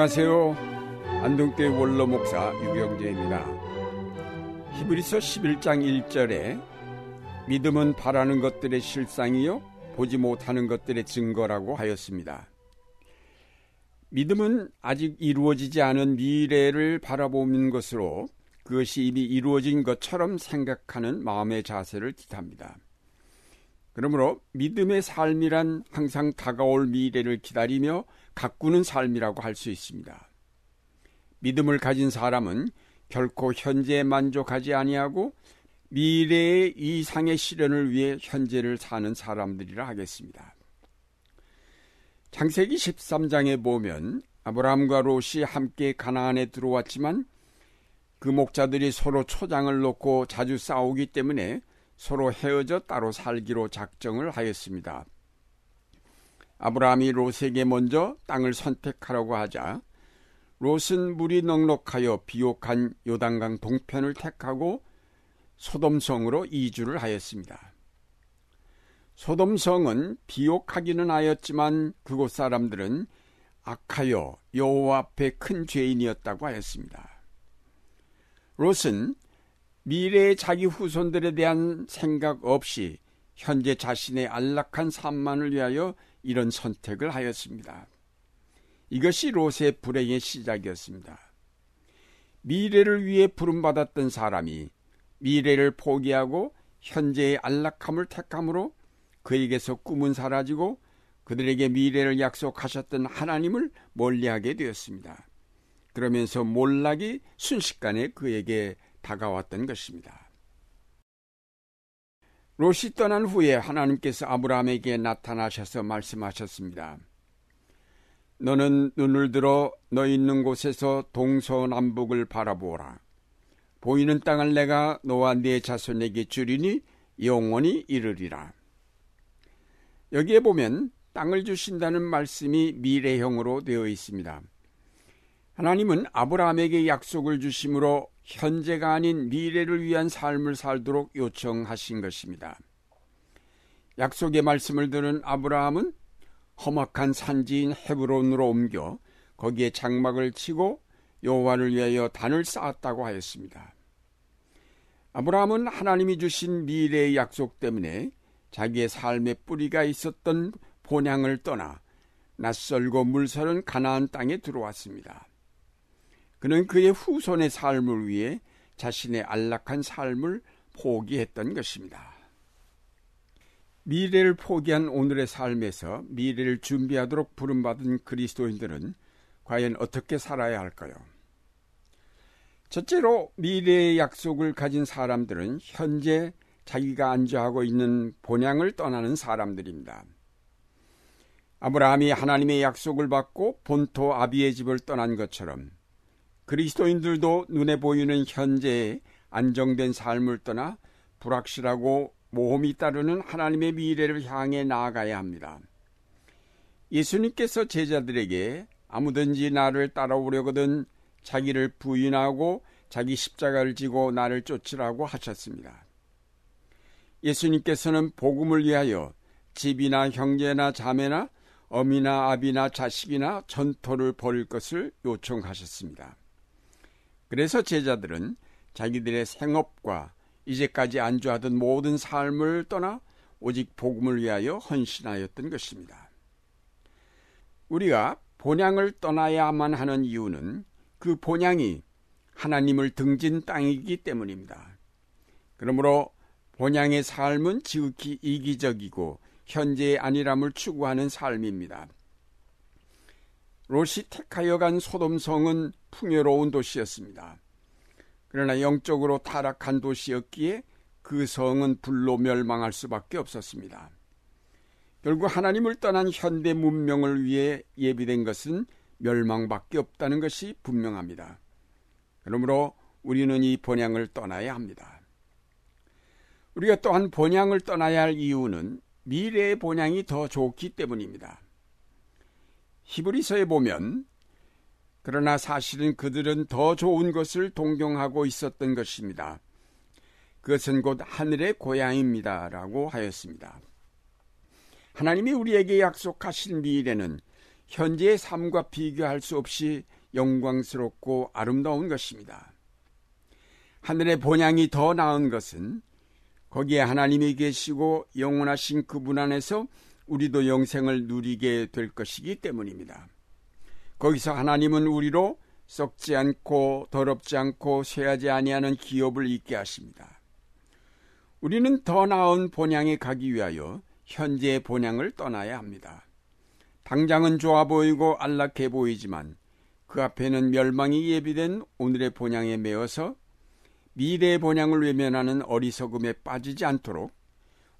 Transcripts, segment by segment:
안녕하세요. 안동교회 원로 목사 유경재입니다. 히브리서 11장 1절에 믿음은 바라는 것들의 실상이요 보지 못하는 것들의 증거라고 하였습니다. 믿음은 아직 이루어지지 않은 미래를 바라보는 것으로 그것이 이미 이루어진 것처럼 생각하는 마음의 자세를 뜻합니다. 그러므로 믿음의 삶이란 항상 다가올 미래를 기다리며 가꾸는 삶이라고 할 수 있습니다. 믿음을 가진 사람은 결코 현재에 만족하지 아니하고 미래의 이상의 실현을 위해 현재를 사는 사람들이라 하겠습니다. 창세기 13장에 보면 아브라함과 롯이 함께 가나안에 들어왔지만 그 목자들이 서로 초장을 놓고 자주 싸우기 때문에 서로 헤어져 따로 살기로 작정을 하였습니다. 아브라함이 롯에게 먼저 땅을 선택하라고 하자 롯은 물이 넉넉하여 비옥한 요단강 동편을 택하고 소돔성으로 이주를 하였습니다. 소돔성은 비옥하기는 하였지만 그곳 사람들은 악하여 여호와 앞에 큰 죄인이었다고 하였습니다. 롯은 미래의 자기 후손들에 대한 생각 없이 현재 자신의 안락한 삶만을 위하여 이런 선택을 하였습니다. 이것이 롯의 불행의 시작이었습니다. 미래를 위해 부름받았던 사람이 미래를 포기하고 현재의 안락함을 택함으로 그에게서 꿈은 사라지고 그들에게 미래를 약속하셨던 하나님을 멀리하게 되었습니다. 그러면서 몰락이 순식간에 그에게 다가왔던 것입니다. 롯이 떠난 후에 하나님께서 아브라함에게 나타나셔서 말씀하셨습니다. 너는 눈을 들어 너 있는 곳에서 동서남북을 바라보라. 보이는 땅을 내가 너와 네 자손에게 주리니 영원히 이르리라. 여기에 보면 땅을 주신다는 말씀이 미래형으로 되어 있습니다. 하나님은 아브라함에게 약속을 주심으로 현재가 아닌 미래를 위한 삶을 살도록 요청하신 것입니다. 약속의 말씀을 들은 아브라함은 험악한 산지인 헤브론으로 옮겨 거기에 장막을 치고 여호와를 위하여 단을 쌓았다고 하였습니다. 아브라함은 하나님이 주신 미래의 약속 때문에 자기의 삶의 뿌리가 있었던 본향을 떠나 낯설고 물서른 가나안 땅에 들어왔습니다. 그는 그의 후손의 삶을 위해 자신의 안락한 삶을 포기했던 것입니다. 미래를 포기한 오늘의 삶에서 미래를 준비하도록 부름받은 그리스도인들은 과연 어떻게 살아야 할까요? 첫째로 미래의 약속을 가진 사람들은 현재 자기가 안주하고 있는 본향을 떠나는 사람들입니다. 아브라함이 하나님의 약속을 받고 본토 아비의 집을 떠난 것처럼 그리스도인들도 눈에 보이는 현재의 안정된 삶을 떠나 불확실하고 모험이 따르는 하나님의 미래를 향해 나아가야 합니다. 예수님께서 제자들에게 아무든지 나를 따라오려거든 자기를 부인하고 자기 십자가를 지고 나를 쫓으라고 하셨습니다. 예수님께서는 복음을 위하여 집이나 형제나 자매나 어미나 아비나 자식이나 전토를 벌일 것을 요청하셨습니다. 그래서 제자들은 자기들의 생업과 이제까지 안주하던 모든 삶을 떠나 오직 복음을 위하여 헌신하였던 것입니다. 우리가 본향을 떠나야만 하는 이유는 그 본향이 하나님을 등진 땅이기 때문입니다. 그러므로 본향의 삶은 지극히 이기적이고 현재의 안일함을 추구하는 삶입니다. 롯이 택하여 간 소돔성은 풍요로운 도시였습니다. 그러나 영적으로 타락한 도시였기에 그 성은 불로 멸망할 수밖에 없었습니다. 결국 하나님을 떠난 현대 문명을 위해 예비된 것은 멸망밖에 없다는 것이 분명합니다. 그러므로 우리는 이 본향을 떠나야 합니다. 우리가 또한 본향을 떠나야 할 이유는 미래의 본향이 더 좋기 때문입니다. 히브리서에 보면 그러나 사실은 그들은 더 좋은 것을 동경하고 있었던 것입니다. 그것은 곧 하늘의 고향입니다 라고 하였습니다. 하나님이 우리에게 약속하신 미래는 현재의 삶과 비교할 수 없이 영광스럽고 아름다운 것입니다. 하늘의 본향이 더 나은 것은 거기에 하나님이 계시고 영원하신 그분 안에서 우리도 영생을 누리게 될 것이기 때문입니다. 거기서 하나님은 우리로 썩지 않고 더럽지 않고 쇠하지 아니하는 기업을 있게 하십니다. 우리는 더 나은 본향에 가기 위하여 현재의 본향을 떠나야 합니다. 당장은 좋아 보이고 안락해 보이지만 그 앞에는 멸망이 예비된 오늘의 본향에 매어서 미래의 본향을 외면하는 어리석음에 빠지지 않도록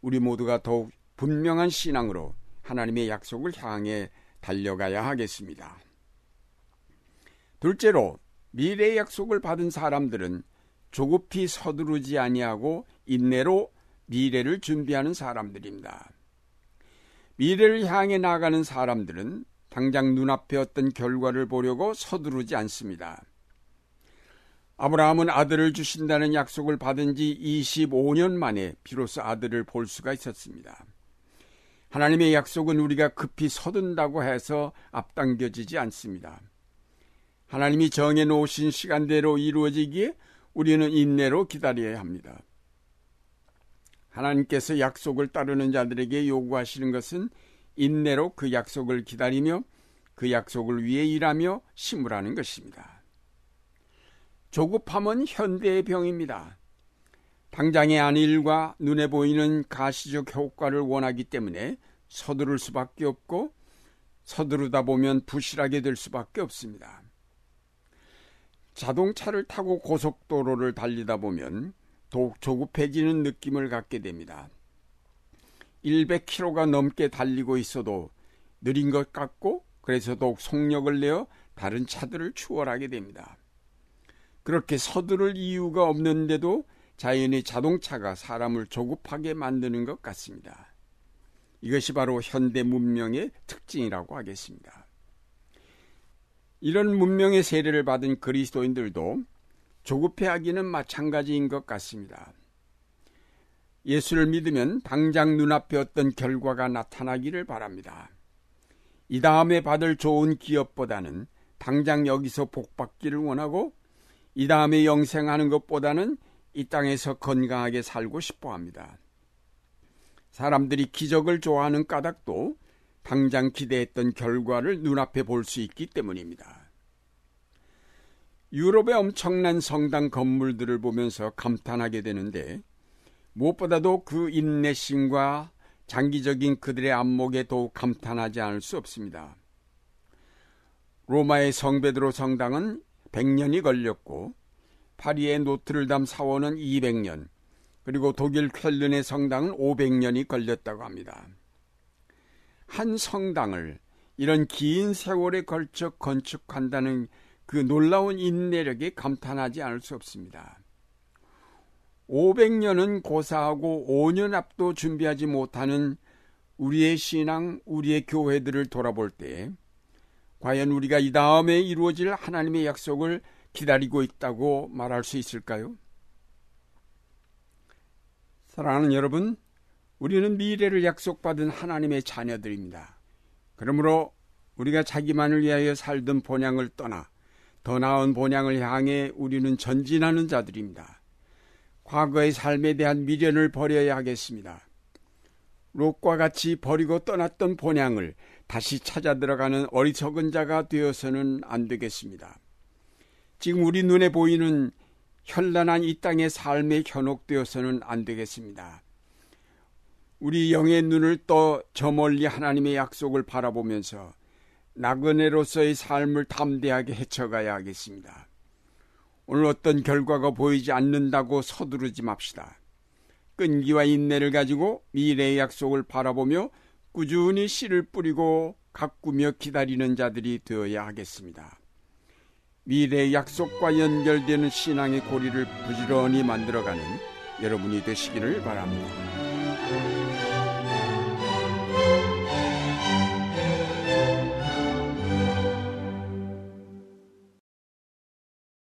우리 모두가 더욱 분명한 신앙으로 하나님의 약속을 향해 달려가야 하겠습니다. 둘째로 미래의 약속을 받은 사람들은 조급히 서두르지 아니하고 인내로 미래를 준비하는 사람들입니다. 미래를 향해 나가는 사람들은 당장 눈앞에 어떤 결과를 보려고 서두르지 않습니다. 아브라함은 아들을 주신다는 약속을 받은 지 25년 만에 비로소 아들을 볼 수가 있었습니다. 하나님의 약속은 우리가 급히 서둔다고 해서 앞당겨지지 않습니다. 하나님이 정해 놓으신 시간대로 이루어지기에 우리는 인내로 기다려야 합니다. 하나님께서 약속을 따르는 자들에게 요구하시는 것은 인내로 그 약속을 기다리며 그 약속을 위해 일하며 심으라는 것입니다. 조급함은 현대의 병입니다. 당장의 안일과 눈에 보이는 가시적 효과를 원하기 때문에 서두를 수밖에 없고 서두르다 보면 부실하게 될 수밖에 없습니다. 자동차를 타고 고속도로를 달리다 보면 더욱 조급해지는 느낌을 갖게 됩니다. 100km가 넘게 달리고 있어도 느린 것 같고 그래서 더욱 속력을 내어 다른 차들을 추월하게 됩니다. 그렇게 서두를 이유가 없는데도 자연히 자동차가 사람을 조급하게 만드는 것 같습니다. 이것이 바로 현대 문명의 특징이라고 하겠습니다. 이런 문명의 세례를 받은 그리스도인들도 조급해하기는 마찬가지인 것 같습니다. 예수를 믿으면 당장 눈앞에 어떤 결과가 나타나기를 바랍니다. 이 다음에 받을 좋은 기업보다는 당장 여기서 복 받기를 원하고 이 다음에 영생하는 것보다는 이 땅에서 건강하게 살고 싶어 합니다. 사람들이 기적을 좋아하는 까닭도 당장 기대했던 결과를 눈앞에 볼 수 있기 때문입니다. 유럽의 엄청난 성당 건물들을 보면서 감탄하게 되는데 무엇보다도 그 인내심과 장기적인 그들의 안목에 더욱 감탄하지 않을 수 없습니다. 로마의 성베드로 성당은 100년이 걸렸고 파리의 노트르담 사원은 200년, 그리고 독일 쾰른의 성당은 500년이 걸렸다고 합니다. 한 성당을 이런 긴 세월에 걸쳐 건축한다는 그 놀라운 인내력에 감탄하지 않을 수 없습니다. 500년은 고사하고 5년 앞도 준비하지 못하는 우리의 신앙, 우리의 교회들을 돌아볼 때 과연 우리가 이 다음에 이루어질 하나님의 약속을 기다리고 있다고 말할 수 있을까요? 사랑하는 여러분, 우리는 미래를 약속받은 하나님의 자녀들입니다. 그러므로 우리가 자기만을 위하여 살던 본향을 떠나 더 나은 본향을 향해 우리는 전진하는 자들입니다. 과거의 삶에 대한 미련을 버려야 하겠습니다. 롯과 같이 버리고 떠났던 본향을 다시 찾아 들어가는 어리석은 자가 되어서는 안 되겠습니다. 지금 우리 눈에 보이는 현란한 이 땅의 삶에 현혹되어서는 안 되겠습니다. 우리 영의 눈을 떠 저 멀리 하나님의 약속을 바라보면서 나그네로서의 삶을 담대하게 헤쳐가야 하겠습니다. 오늘 어떤 결과가 보이지 않는다고 서두르지 맙시다. 끈기와 인내를 가지고 미래의 약속을 바라보며 꾸준히 씨를 뿌리고 가꾸며 기다리는 자들이 되어야 하겠습니다. 미래의 약속과 연결되는 신앙의 고리를 부지런히 만들어가는 여러분이 되시기를 바랍니다.